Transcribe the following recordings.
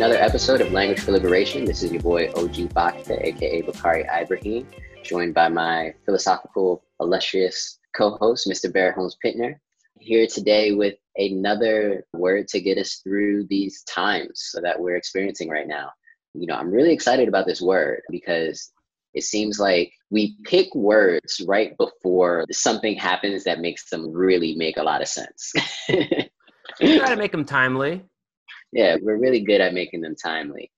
another episode of Language for Liberation. This is your boy OG Bakta, aka Bakari Ibrahim, joined by my philosophical, illustrious co host, Mr. Barrett Holmes Pittner. Here today with another word to get us through these times that we're experiencing right now. You know, I'm really excited about this word because it seems like we pick words right before something happens that makes them really make a lot of sense. try to make them timely. Yeah, we're really good at making them timely.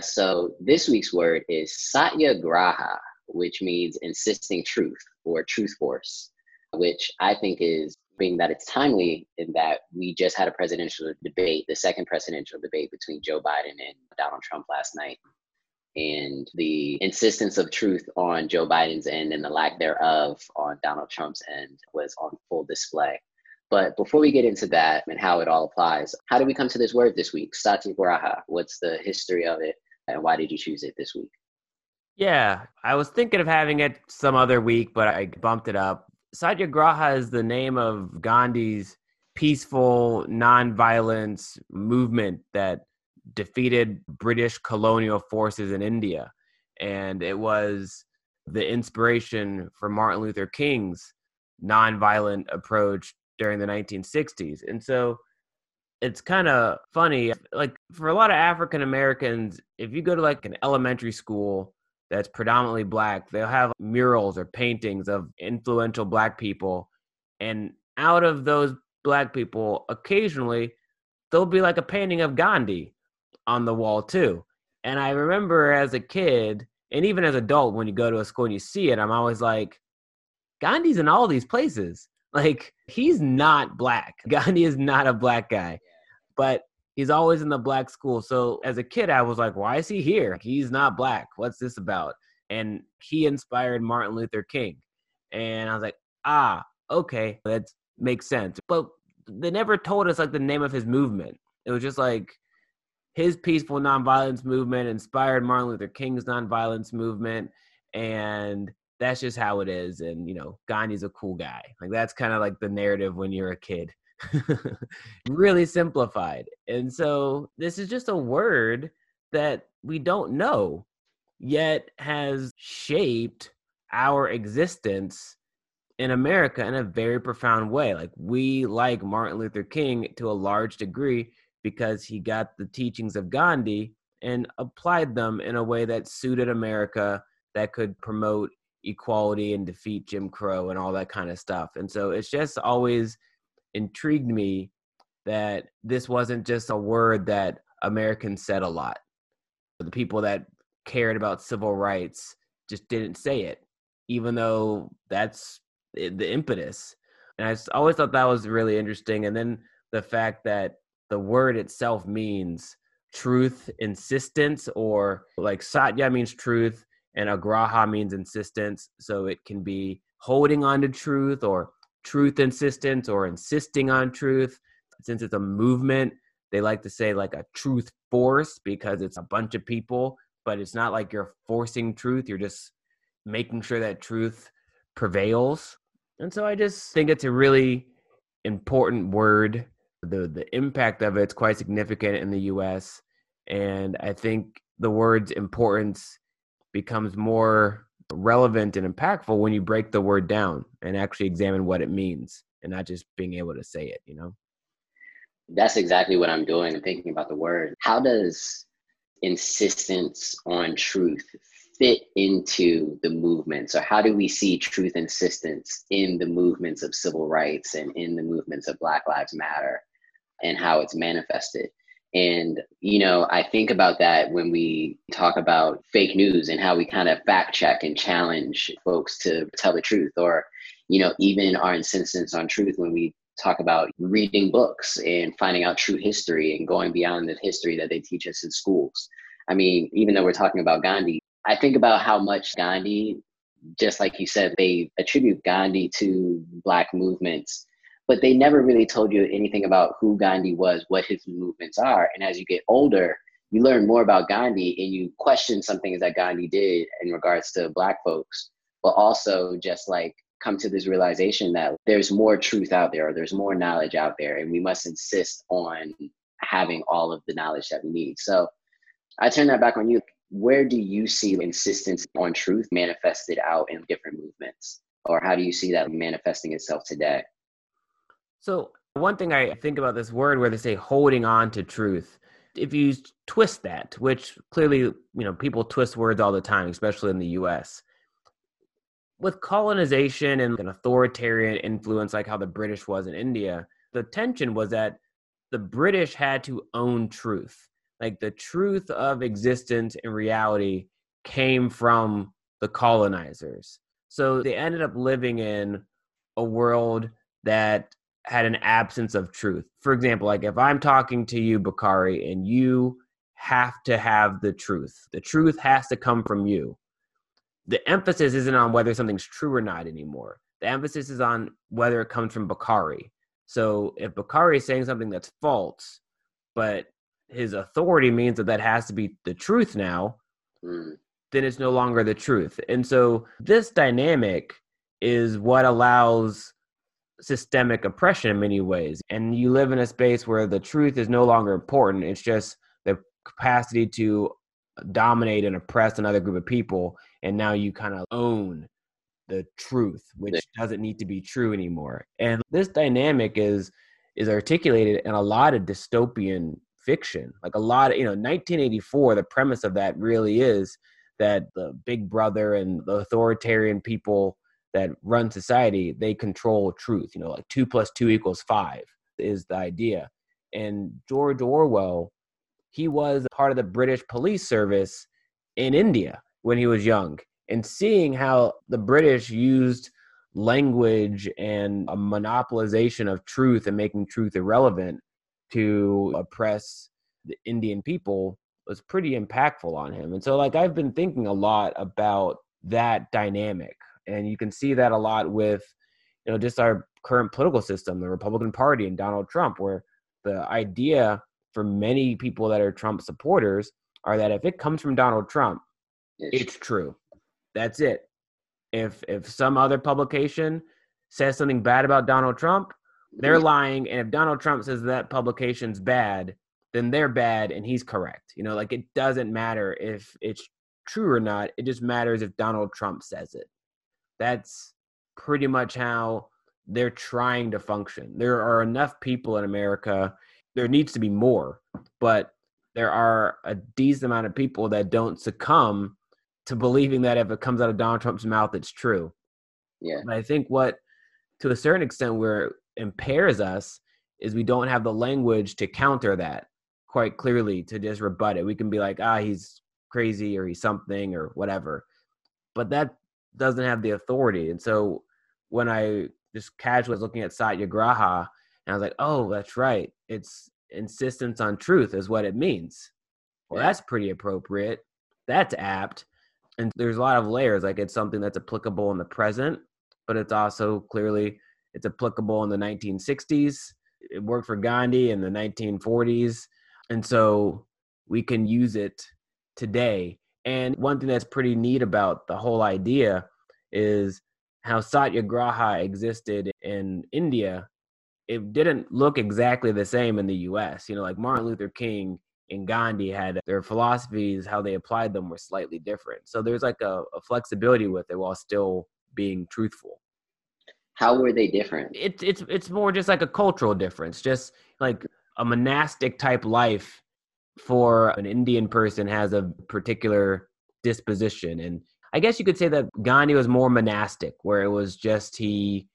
So this week's word is satyagraha, which means insisting truth or truth force, which I think is being that it's timely in that we just had a presidential debate, the second presidential debate between Joe Biden and Donald Trump last night. And the insistence of truth on Joe Biden's end and the lack thereof on Donald Trump's end was on full display. But before we get into that and how it all applies, how did we come to this word this week? Satyagraha. What's the history of it and why did you choose it this week? Yeah, I was thinking of having it some other week, but I bumped it up. Satyagraha is the name of Gandhi's peaceful nonviolence movement that defeated British colonial forces in India. And it was the inspiration for Martin Luther King's nonviolent approach during the 1960s. And so it's kind of funny. Like for a lot of African Americans, if you go to like an elementary school that's predominantly black, they'll have murals or paintings of influential black people. And out of those black people, occasionally there'll be like a painting of Gandhi on the wall too. And I remember as a kid, and even as an adult, when you go to a school and you see it, I'm always like, Gandhi's in all these places. Like, he's not black. Gandhi is not a black guy, but he's always in the black school. So as a kid, I was like, why is he here? He's not black. What's this about? And he inspired Martin Luther King. And I was like, ah, okay, that makes sense. But they never told us like the name of his movement. It was just like his peaceful nonviolence movement inspired Martin Luther King's nonviolence movement, and that's just how it is. And you know, Gandhi's a cool guy. Like that's kind of like the narrative when you're a kid. really simplified. And so this is just a word that we don't know yet has shaped our existence in America in a very profound way. Like we like Martin Luther King to a large degree because he got the teachings of Gandhi and applied them in a way that suited America that could promote equality and defeat Jim Crow and all that kind of stuff. And so it's just always intrigued me that this wasn't just a word that Americans said a lot. The people that cared about civil rights just didn't say it, even though that's the impetus. And I always thought that was really interesting. And then the fact that the word itself means truth, insistence, or like satya means truth, and agraha means insistence. So it can be holding on to truth, or truth insistence, or insisting on truth. Since it's a movement, they like to say like a truth force because it's a bunch of people, but it's not like you're forcing truth. You're just making sure that truth prevails. And so I just think it's a really important word the the impact of it's quite significant in the U.S. And I think the word's importance becomes more relevant and impactful when you break the word down and actually examine what it means, and not just being able to say it. You know. That's exactly what I'm doing. I'm thinking about the word. How does insistence on truth fit into the movements or how do we see truth insistence in the movements of civil rights and in the movements of black lives matter and how it's manifested. And, you know, I think about that when we talk about fake news and how we kind of fact check and challenge folks to tell the truth, or, you know, even our insistence on truth when we talk about reading books and finding out true history and going beyond the history that they teach us in schools. I mean, even though we're talking about Gandhi, I think about how much Gandhi, just like you said, they attribute Gandhi to Black movements but they never really told you anything about who Gandhi was, what his movements are. And as you get older, you learn more about Gandhi and you question some things that Gandhi did in regards to Black folks, but also just like come to this realization that there's more truth out there, or there's more knowledge out there, and we must insist on having all of the knowledge that we need. So I turn that back on you. Where do you see insistence on truth manifested out in different movements? Or how do you see that manifesting itself today? So, one thing I think about this word where they say holding on to truth, if you twist that, which clearly, you know, people twist words all the time, especially in the US. With colonization and an authoritarian influence like how the British was in India, the tension was that the British had to own truth. Like the truth of existence and reality came from the colonizers. So they ended up living in a world that had an absence of truth. For example, like if I'm talking to you, Bakari, and you have to have the truth, the truth has to come from you. The emphasis isn't on whether something's true or not anymore. The emphasis is on whether it comes from Bakari. So if Bakari is saying something that's false, but his authority means that that has to be the truth now, mm. then it's no longer the truth. And so this dynamic is what allows systemic oppression in many ways. And you live in a space where the truth is no longer important. It's just the capacity to dominate and oppress another group of people. And now you kind of own the truth, which doesn't need to be true anymore. And this dynamic is is articulated in a lot of dystopian fiction. Like a lot of, you know, 1984, the premise of that really is that the big brother and the authoritarian people that run society, they control truth. You know, like two plus two equals five is the idea. And George Orwell, he was part of the British police service in India when he was young. And seeing how the British used language and a monopolization of truth and making truth irrelevant to oppress the Indian people was pretty impactful on him. And so like I've been thinking a lot about that dynamic and you can see that a lot with you know just our current political system the republican party and donald trump where the idea for many people that are trump supporters are that if it comes from donald trump it's true. That's it. If if some other publication says something bad about donald trump they're mm-hmm. lying and if donald trump says that publication's bad then they're bad and he's correct. You know like it doesn't matter if it's true or not. It just matters if donald trump says it that's pretty much how they're trying to function. There are enough people in America. There needs to be more, but there are a decent amount of people that don't succumb to believing that if it comes out of Donald Trump's mouth, it's true. Yeah. But I think what, to a certain extent, where it impairs us is we don't have the language to counter that quite clearly to just rebut it. We can be like, ah, he's crazy or he's something or whatever. But that doesn't have the authority. And so when I just casually was looking at Satya Satyagraha, and I was like, oh, that's right. It's insistence on truth is what it means. Well, that's pretty appropriate. That's apt. And there's a lot of layers. Like it's something that's applicable in the present, but it's also clearly it's applicable in the 1960s. It worked for Gandhi in the 1940s. And so we can use it today and one thing that's pretty neat about the whole idea is how Satyagraha existed in India. It didn't look exactly the same in the US. You know, like Martin Luther King and Gandhi had their philosophies, how they applied them were slightly different. So there's like a, a flexibility with it while still being truthful. How were they different? It, it's it's more just like a cultural difference, just like a monastic type life for an Indian person has a particular disposition. And I guess you could say that Gandhi was more monastic, where it was just he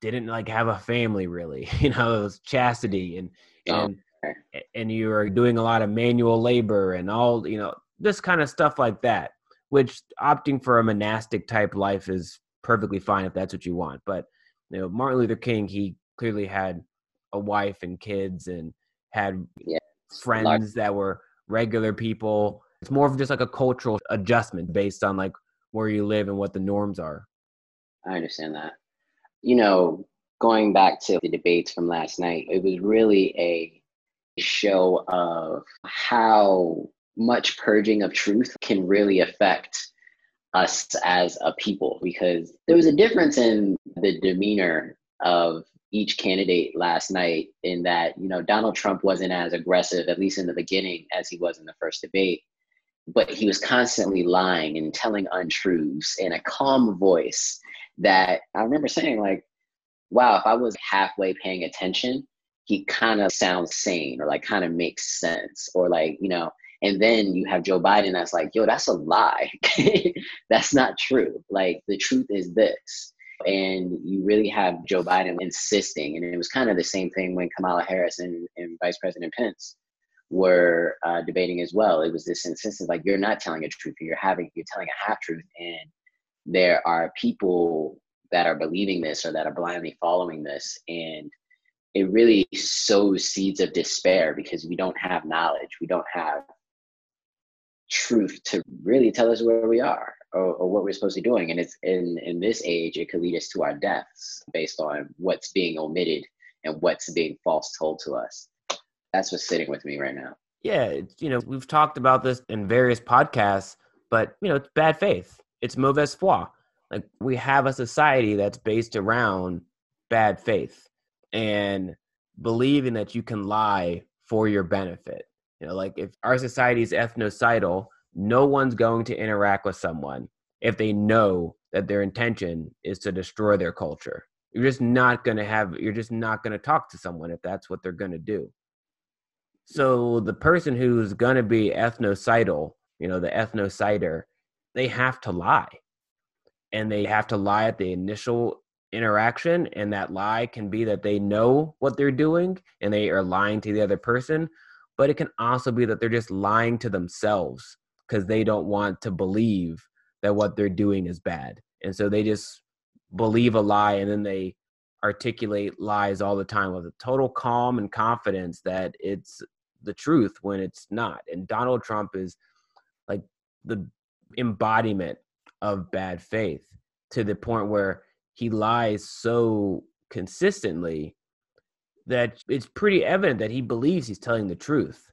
didn't like have a family really. You know, it was chastity and and okay. and you were doing a lot of manual labor and all, you know, this kind of stuff like that. Which opting for a monastic type life is perfectly fine if that's what you want. But you know, Martin Luther King, he clearly had a wife and kids and had yeah friends that were regular people. It's more of just like a cultural adjustment based on like where you live and what the norms are. I understand that. You know, going back to the debates from last night, it was really a show of how much purging of truth can really affect us as a people because there was a difference in the demeanor of each candidate last night in that you know Donald Trump wasn't as aggressive at least in the beginning as he was in the first debate but he was constantly lying and telling untruths in a calm voice that I remember saying, like, wow, if I was halfway paying attention, he kind of sounds sane or like kind of makes sense or like, you know, and then you have Joe Biden that's like, yo, that's a lie. that's not true. Like the truth is this. And you really have Joe Biden insisting, and it was kind of the same thing when Kamala Harris and, and Vice President Pence were uh, debating as well. It was this insistence, like you're not telling a truth, you're having you're telling a half truth, and there are people that are believing this or that are blindly following this, and it really sows seeds of despair because we don't have knowledge, we don't have truth to really tell us where we are or, or, what we're supposed to be doing. And it's in in this age, it could lead us to our deaths based on what's being omitted and what's being false told to us. That's what's sitting with me right now. Yeah, you know, we've talked about this in various podcasts, but you know, it's bad faith. It's mauvaise foi. Like we have a society that's based around bad faith and believing that you can lie for your benefit. You know, like if our society is ethnocidal, no one's going to interact with someone if they know that their intention is to destroy their culture. You're just not going to have, you're just not going to talk to someone if that's what they're going to do. So the person who's going to be ethnocidal, you know, the ethnocider, they have to lie. And they have to lie at the initial interaction. And that lie can be that they know what they're doing and they are lying to the other person but it can also be that they're just lying to themselves because they don't want to believe that what they're doing is bad. And so they just believe a lie and then they articulate lies all the time with a total calm and confidence that it's the truth when it's not. And Donald Trump is like the embodiment of bad faith to the point where he lies so consistently that it's pretty evident that he believes he's telling the truth.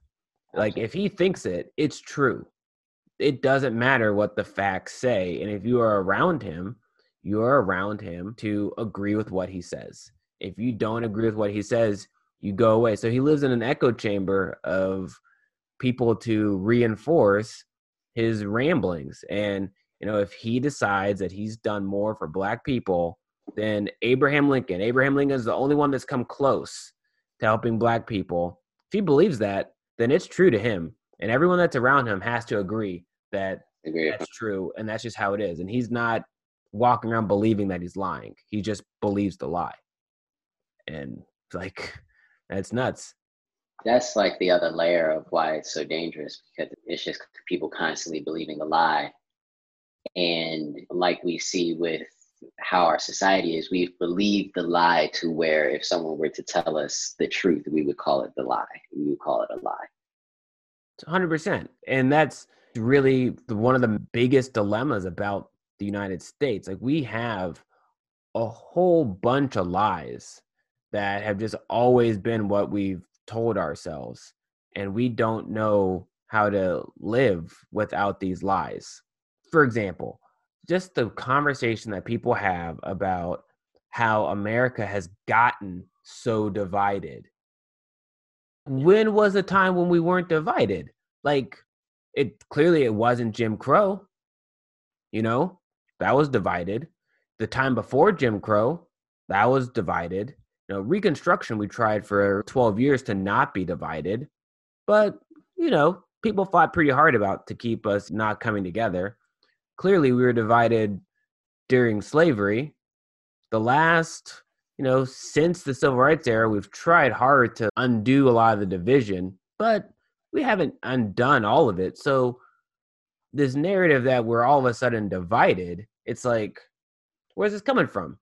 Like if he thinks it, it's true. It doesn't matter what the facts say. And if you are around him, you're around him to agree with what he says. If you don't agree with what he says, you go away. So he lives in an echo chamber of people to reinforce his ramblings. And, you know, if he decides that he's done more for black people than Abraham Lincoln. Abraham Lincoln is the only one that's come close to helping black people. If he believes that, then it's true to him. And everyone that's around him has to agree that agree. that's true. And that's just how it is. And he's not walking around believing that he's lying. He just believes the lie. And like, that's nuts. That's like the other layer of why it's so dangerous because it's just people constantly believing a lie. And like we see with how our society is, we've believed the lie to where if someone were to tell us the truth, we would call it the lie. We would call it a lie. 100%. And that's really one of the biggest dilemmas about the United States. Like, we have a whole bunch of lies that have just always been what we've told ourselves. And we don't know how to live without these lies. For example, just the conversation that people have about how America has gotten so divided. When was a time when we weren't divided? Like it clearly it wasn't Jim Crow. You know, that was divided. The time before Jim Crow, that was divided. You know, Reconstruction we tried for 12 years to not be divided. But, you know, people fought pretty hard about to keep us not coming together clearly we were divided during slavery. The last, you know, since the civil rights era, we've tried hard to undo a lot of the division, but we haven't undone all of it. So this narrative that we're all of a sudden divided, it's like, where's this coming from?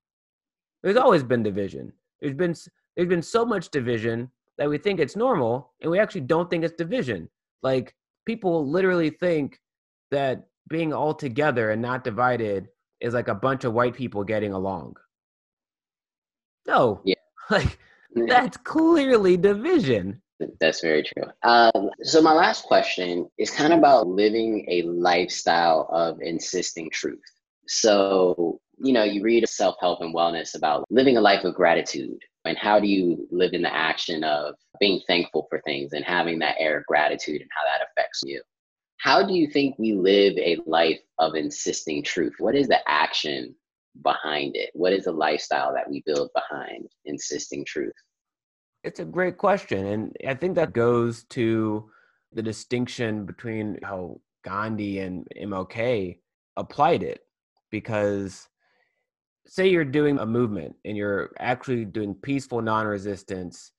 There's always been division. There's been there's been so much division that we think it's normal, and we actually don't think it's division. Like people literally think that being all together and not divided is like a bunch of white people getting along. No. Yeah. Like that's clearly division. That's very true. Um, so my last question is kind of about living a lifestyle of insisting truth. So, you know, you read self-help and wellness about living a life of gratitude and how do you live in the action of being thankful for things and having that air of gratitude and how that affects you how do you think we live a life of insisting truth? What is the action behind it? What is the lifestyle that we build behind insisting truth? It's a great question. And I think that goes to the distinction between how Gandhi and MLK applied it. Because say you're doing a movement and you're actually doing peaceful non resistance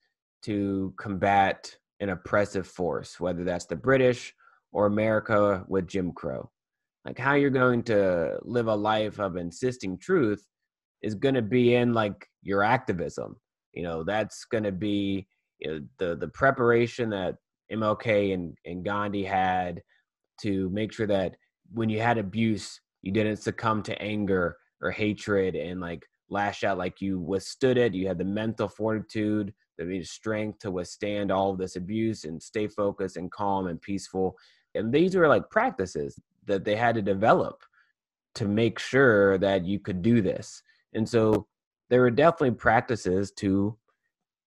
to combat an oppressive force, whether that's the British or America with Jim Crow. Like how you're going to live a life of insisting truth is going to be in like your activism. You know, that's going to be you know, the the preparation that MLK and, and Gandhi had to make sure that when you had abuse, you didn't succumb to anger or hatred and like lash out like you withstood it. You had the mental fortitude, the strength to withstand all of this abuse and stay focused and calm and peaceful. And these were like practices that they had to develop to make sure that you could do this. And so there were definitely practices to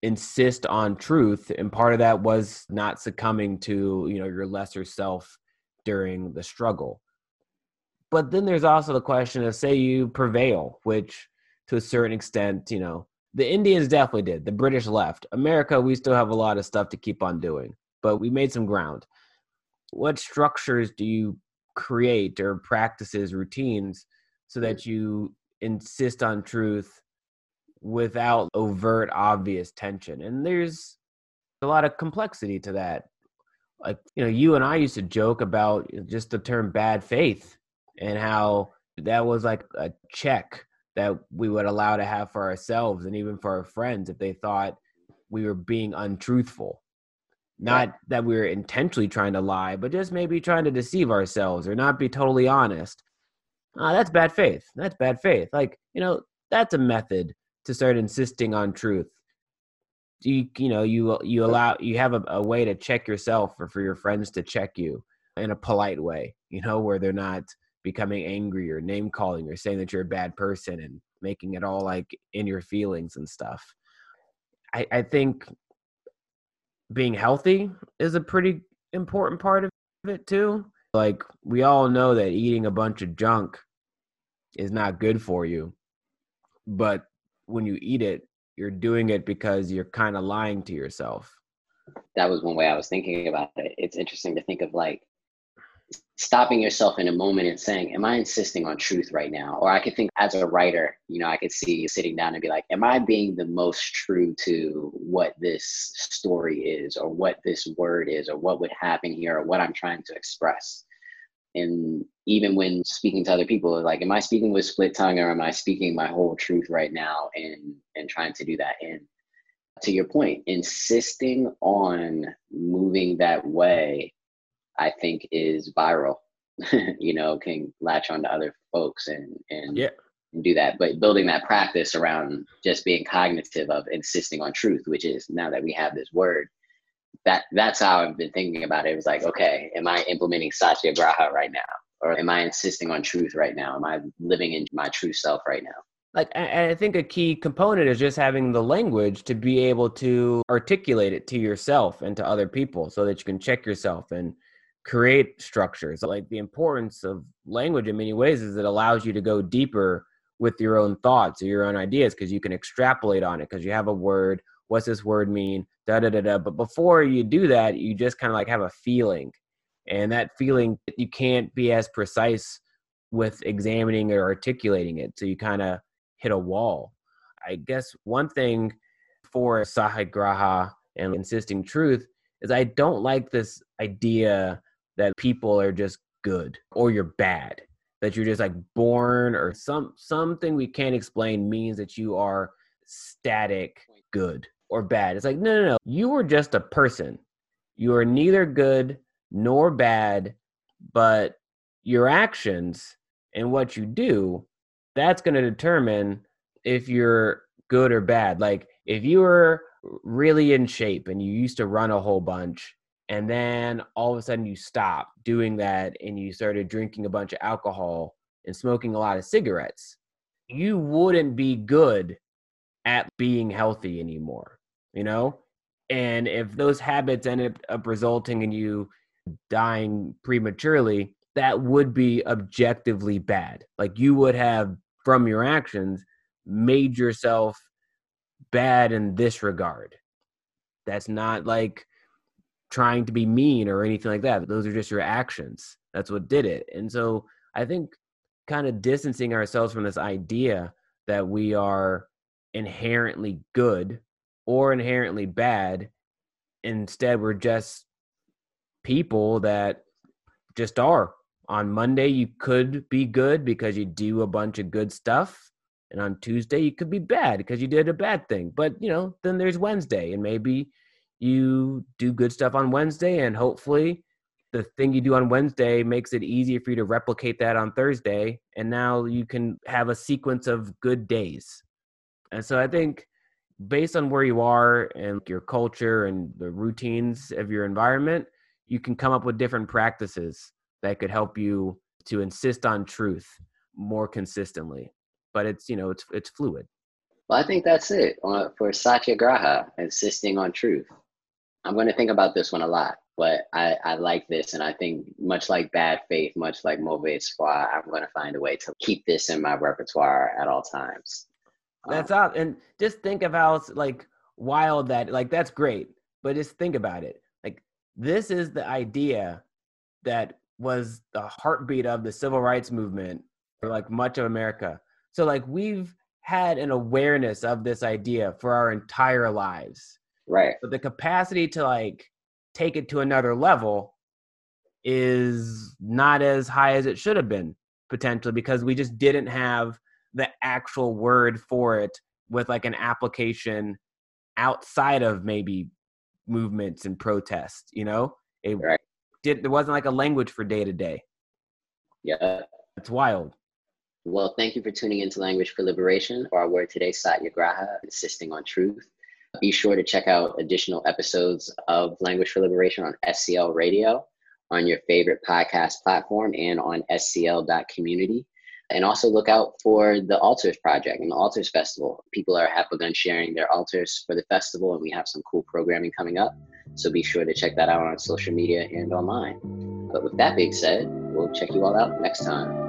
insist on truth and part of that was not succumbing to you know your lesser self during the struggle. But then there's also the question of say you prevail which to a certain extent you know the indians definitely did. The british left. America we still have a lot of stuff to keep on doing but we made some ground. What structures do you create or practices routines so hmm. that you insist on truth without overt obvious tension and there's a lot of complexity to that. Like you know you and i used to joke about just the term bad faith and how that was like a check that we would allow to have for ourselves and even for our friends if they thought we were being untruthful not that we were intentionally trying to lie but just maybe trying to deceive ourselves or not be totally honest. Uh, that's bad faith. That's bad faith. Like you know that's a method to start insisting on truth. You you know you you allow you have a, a way to check yourself or for your friends to check you in a polite way you know where they're not becoming angry or name calling or saying that you're a bad person and making it all like in your feelings and stuff. I i think being healthy is a pretty important part of it too like we all know that eating a bunch of junk is not good for you but when you eat it, you're doing it because you're kind of lying to yourself. That was one way I was thinking about it. It's interesting to think of like stopping yourself in a moment and saying, Am I insisting on truth right now? Or I could think as a writer, you know, I could see you sitting down and be like, Am I being the most true to what this story is, or what this word is, or what would happen here, or what I'm trying to express? and even when speaking to other people like am i speaking with split tongue or am i speaking my whole truth right now and and trying to do that and to your point insisting on moving that way i think is viral you know can latch on to other folks and and yeah and do that but building that practice around just being cognitive of insisting on truth which is now that we have this word that that's how I've been thinking about it. It was like, okay, am I implementing Satya satyagraha right now? Or am I insisting on truth right now? Am I living in my true self right now? Like, and I think a key component is just having the language to be able to articulate it to yourself and to other people so that you can check yourself and create structures. Like, the importance of language in many ways is it allows you to go deeper with your own thoughts or your own ideas because you can extrapolate on it because you have a word what's this word mean da da da da. But before you do that you just kind of like have a feeling. And that feeling you can't be as precise with examining or articulating it so you kind of hit a wall. I guess one thing for Satyagraha and insisting truth is i don't like this idea that people are just good or you're bad that you're just like born or some something we can't explain means that you are static good or bad. It's like, no, no, no. You were just a person. You are neither good nor bad, but your actions and what you do, that's going to determine if you're good or bad. Like, if you were really in shape and you used to run a whole bunch, and then all of a sudden you stop doing that and you started drinking a bunch of alcohol and smoking a lot of cigarettes, you wouldn't be good at being healthy anymore you know? And if those habits ended up resulting in you dying prematurely, that would be objectively bad. Like you would have, from your actions, made yourself bad in this regard. That's not like trying to be mean or anything like that. Those are just your actions. That's what did it. And so I think kind of distancing ourselves from this idea that we are inherently good or inherently bad. Instead, we're just people that just are. On Monday, you could be good because you do a bunch of good stuff. And on Tuesday, you could be bad because you did a bad thing. But, you know, then there's Wednesday, and maybe you do good stuff on Wednesday, and hopefully the thing you do on Wednesday makes it easier for you to replicate that on Thursday. And now you can have a sequence of good days. And so I think based on where you are and your culture and the routines of your environment, you can come up with different practices that could help you to insist on truth more consistently. But it's, you know, it's it's fluid. Well, I think that's it uh, for Satyagraha, insisting on truth. I'm going to think about this one a lot, but I, I like this. And I think, much like Bad Faith, much like Mauvais Espoir, I'm going to find a way to keep this in my repertoire at all times. That's um, out. And just think of how like wild that, like, that's great. But just think about it. Like, this is the idea that was the heartbeat of the civil rights movement for like much of America. So, like, we've had an awareness of this idea for our entire lives Right. But the capacity to like take it to another level is not as high as it should have been potentially because we just didn't have the actual word for it with like an application outside of maybe movements and protests, you know? It right. did there wasn't like a language for day to day. Yeah. It's wild. Well, thank you for tuning into Language for Liberation. Or our word today, Satyagraha, insisting on truth. Be sure to check out additional episodes of Language for Liberation on SCL Radio, on your favorite podcast platform, and on scl.community. And also look out for the Altars Project and the Altars Festival. People are have begun sharing their altars for the festival, and we have some cool programming coming up. So be sure to check that out on social media and online. But with that being said, we'll check you all out next time.